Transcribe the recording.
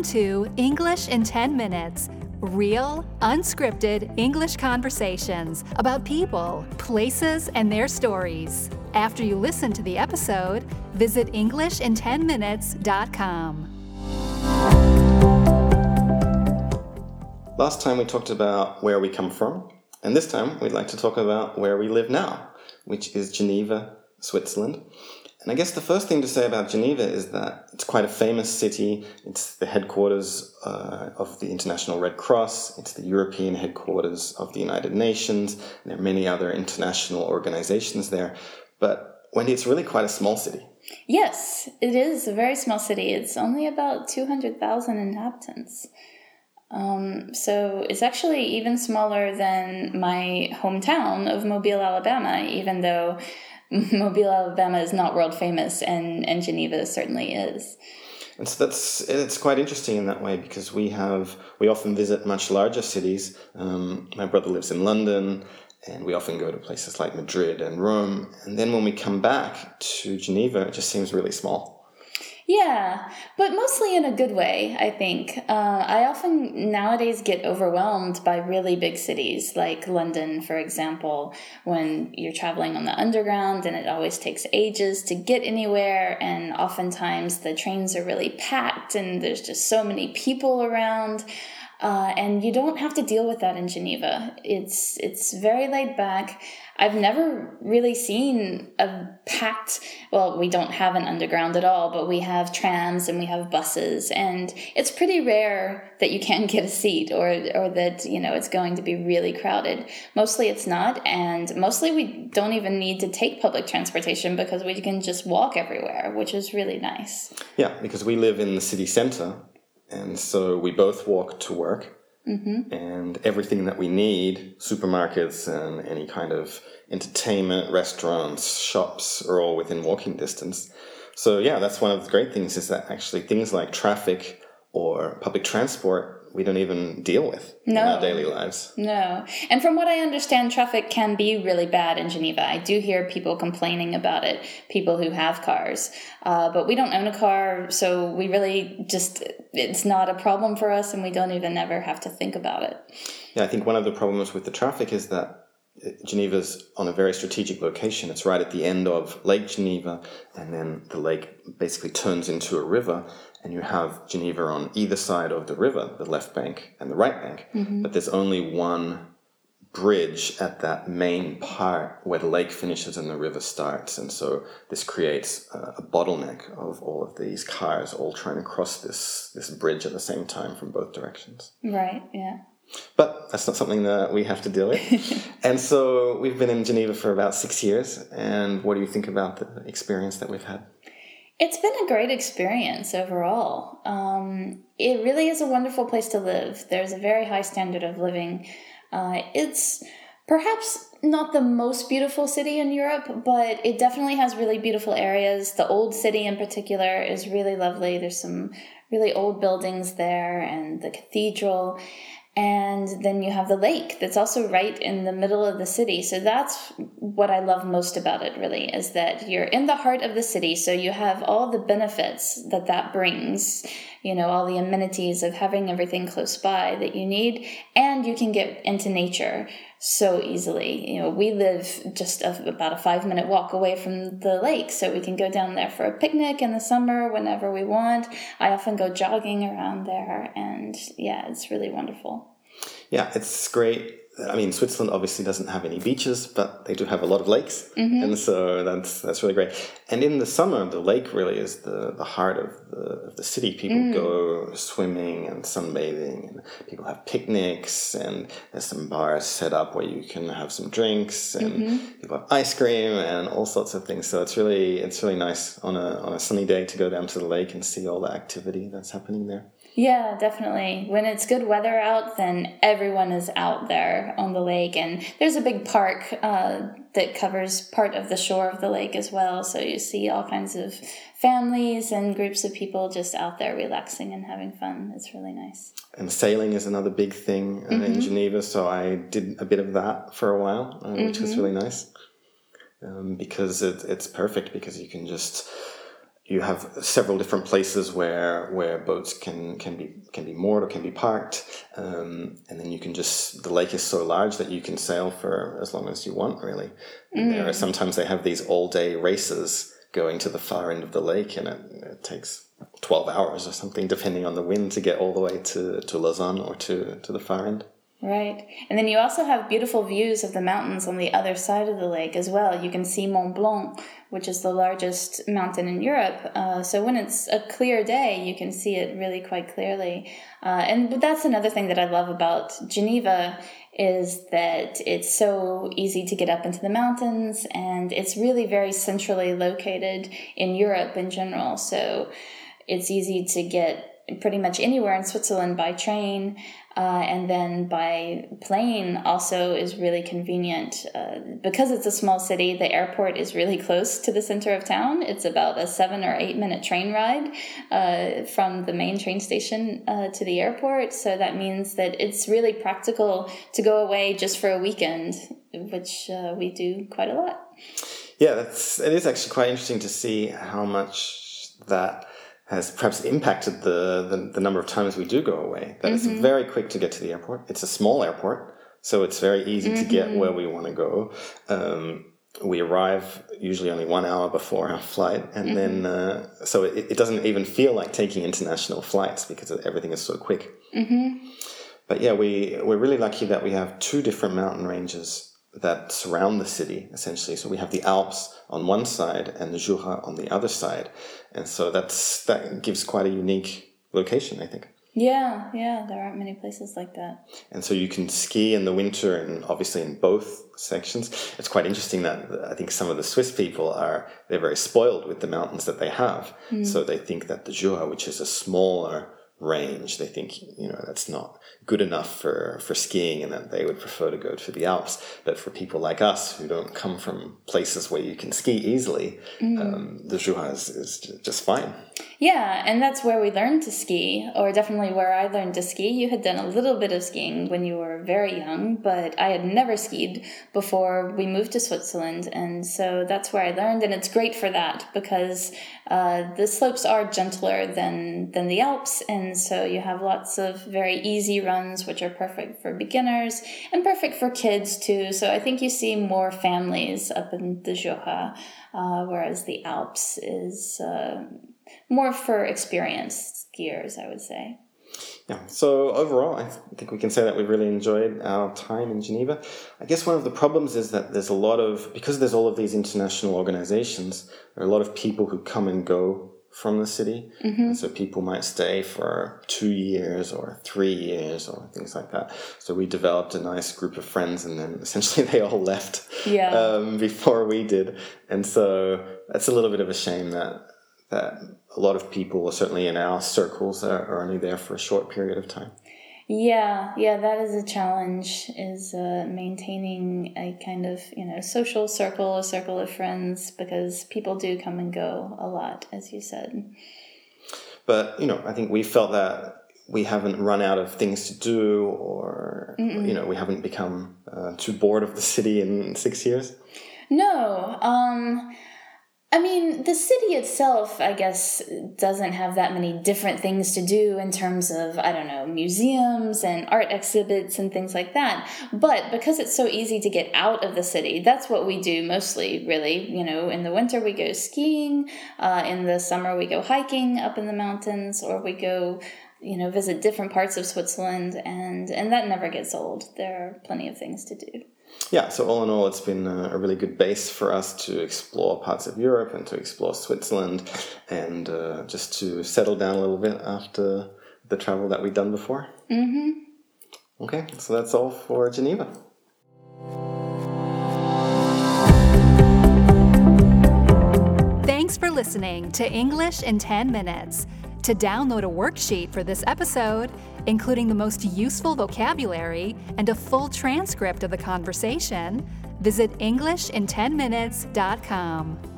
Welcome to English in 10 Minutes real, unscripted English conversations about people, places, and their stories. After you listen to the episode, visit EnglishinTenMinutes.com. Last time we talked about where we come from, and this time we'd like to talk about where we live now, which is Geneva, Switzerland. And I guess the first thing to say about Geneva is that it's quite a famous city. It's the headquarters uh, of the International Red Cross. It's the European headquarters of the United Nations. there are many other international organizations there. But Wendy, it's really quite a small city. Yes, it is a very small city. It's only about 200,000 inhabitants. Um, so it's actually even smaller than my hometown of Mobile, Alabama, even though Mobile, Alabama is not world famous, and, and Geneva certainly is. And so that's it's quite interesting in that way because we have we often visit much larger cities. Um, my brother lives in London, and we often go to places like Madrid and Rome. And then when we come back to Geneva, it just seems really small. Yeah, but mostly in a good way, I think. Uh, I often nowadays get overwhelmed by really big cities like London, for example, when you're traveling on the underground and it always takes ages to get anywhere, and oftentimes the trains are really packed and there's just so many people around. Uh, and you don't have to deal with that in Geneva. It's it's very laid back. I've never really seen a packed. Well, we don't have an underground at all, but we have trams and we have buses, and it's pretty rare that you can get a seat or or that you know it's going to be really crowded. Mostly it's not, and mostly we don't even need to take public transportation because we can just walk everywhere, which is really nice. Yeah, because we live in the city center and so we both walk to work. Mm-hmm. And everything that we need, supermarkets and any kind of entertainment, restaurants, shops, are all within walking distance. So, yeah, that's one of the great things is that actually things like traffic or public transport we don't even deal with no. in our daily lives. No. And from what I understand, traffic can be really bad in Geneva. I do hear people complaining about it, people who have cars. Uh, but we don't own a car, so we really just, it's not a problem for us, and we don't even ever have to think about it. Yeah, I think one of the problems with the traffic is that Geneva's on a very strategic location. It's right at the end of Lake Geneva, and then the lake basically turns into a river and you have Geneva on either side of the river, the left bank and the right bank, mm-hmm. but there's only one bridge at that main part where the lake finishes and the river starts. And so this creates a, a, bottleneck of all of these cars all trying to cross this, this bridge at the same time from both directions. Right, yeah. But that's not something that we have to deal with. and so we've been in Geneva for about six years. And what do you think about the experience that we've had? It's been a great experience overall. Um, it really is a wonderful place to live. There's a very high standard of living. Uh, it's perhaps not the most beautiful city in Europe, but it definitely has really beautiful areas. The old city, in particular, is really lovely. There's some really old buildings there, and the cathedral. And then you have the lake that's also right in the middle of the city. So that's what I love most about it, really, is that you're in the heart of the city. So you have all the benefits that that brings, you know, all the amenities of having everything close by that you need. And you can get into nature so easily. You know, we live just a, about a five minute walk away from the lake, so we can go down there for a picnic in the summer whenever we want. I often go jogging around there, and yeah, it's really wonderful. Yeah, it's great I mean, Switzerland obviously doesn't have any beaches, but they do have a lot of lakes, mm-hmm. and so that's that's really great. And in the summer, the lake really is the, the heart of the of the city. People mm. go swimming and sunbathing, and people have picnics, and there's some bars set up where you can have some drinks, and mm-hmm. people have ice cream and all sorts of things. So it's really it's really nice on a on a sunny day to go down to the lake and see all the activity that's happening there. Yeah, definitely. When it's good weather out, then everyone is out there on the lake, and there's a big park uh, that covers part of the shore of the lake as well. So you see all kinds of families and groups of people just out there relaxing and having fun. It's really nice. And sailing is another big thing uh, mm-hmm. in Geneva, so I did a bit of that for a while, uh, which mm-hmm. was really nice um, because it, it's perfect because you can just you have several different places where where boats can can be can be moored or can be parked, um, and then you can just the lake is so large that you can sail for as long as you want. Really, mm. there are, sometimes they have these all day races going to the far end of the lake, and it, it takes 12 hours or something, depending on the wind, to get all the way to, to Lausanne or to, to the far end. Right. And then you also have beautiful views of the mountains on the other side of the lake as well. You can see Mont Blanc, which is the largest mountain in Europe. Uh, so when it's a clear day, you can see it really quite clearly. Uh, and that's another thing that I love about Geneva is that it's so easy to get up into the mountains and it's really very centrally located in Europe in general. So it's easy to get pretty much anywhere in Switzerland by train. Uh, and then by plane also is really convenient. Uh, because it's a small city the airport is really close to the center of town. It's about a seven or eight minute train ride uh, from the main train station uh, to the airport. So that means that it's really practical to go away just for a weekend which uh, we do quite a lot. Yeah that's it is actually quite interesting to see how much that has perhaps impacted the, the, the, number of times we do go away. That mm-hmm. it's very quick to get to the airport. It's a small airport, so it's very easy mm-hmm. to get mm-hmm. where we want to go. Um, we arrive usually only one hour before our flight, and mm-hmm. then uh, so it, it, doesn't even feel like taking international flights because everything is so quick. Mm-hmm. But yeah, we we're really lucky that we have two different mountain ranges that surround the city essentially. So we have the Alps on one side and the Jura on the other side, and so that's that gives quite a unique location, I think. Yeah, yeah, there aren't many places like that. And so you can ski in the winter, and obviously in both sections. It's quite interesting that I think some of the Swiss people are they're very spoiled with the mountains that they have. Mm. So they think that the Jura, which is a smaller range. They think, you know, that's not good enough for, for skiing and that they would prefer to go to the Alps. But for people like us who don't come from places where you can ski easily, mm. um, the Jura is, is just fine. Yeah, and that's where we learned to ski, or definitely where I learned to ski. You had done a little bit of skiing when you were very young, but I had never skied before we moved to Switzerland, and so that's where I learned. And it's great for that because uh, the slopes are gentler than than the Alps, and so you have lots of very easy runs, which are perfect for beginners and perfect for kids too. So I think you see more families up in the Jura, uh, whereas the Alps is. Uh, more for experienced skiers, I would say. Yeah. So overall, I think we can say that we really enjoyed our time in Geneva. I guess one of the problems is that there's a lot of because there's all of these international organizations. There are a lot of people who come and go from the city. Mm-hmm. so people might stay for two years or three years or things like that. So we developed a nice group of friends, and then essentially they all left yeah. um, before we did. And so that's a little bit of a shame that that a lot of people, certainly in our circles, are, are only there for a short period of time. Yeah, yeah, that is a challenge. Is uh, maintaining a kind of you know social circle, a circle of friends, because people do come and go a lot, as you said. But you know, I think we felt that we haven't run out of things to do, or Mm-mm. you know, we haven't become uh, too bored of the city in six years. No, um, I mean, the city itself, I guess, doesn't have that many different things to do in terms of, I don't know, museums and art exhibits and things like that. But because it's so easy to get out of the city, that's what we do mostly, really. You know, in the winter we go skiing, uh, in the summer we go hiking up in the mountains, or we go you know visit different parts of Switzerland and and that never gets old there are plenty of things to do yeah, so all in all, it's been a really good base for us to explore parts of Europe and to explore Switzerland and uh, just to settle down a little bit after the travel that we've done before. Mm-hmm. Okay, so that's all for Geneva. Thanks for listening to English in 10 Minutes. To download a worksheet for this episode, including the most useful vocabulary and a full transcript of the conversation, visit EnglishinTenMinutes.com.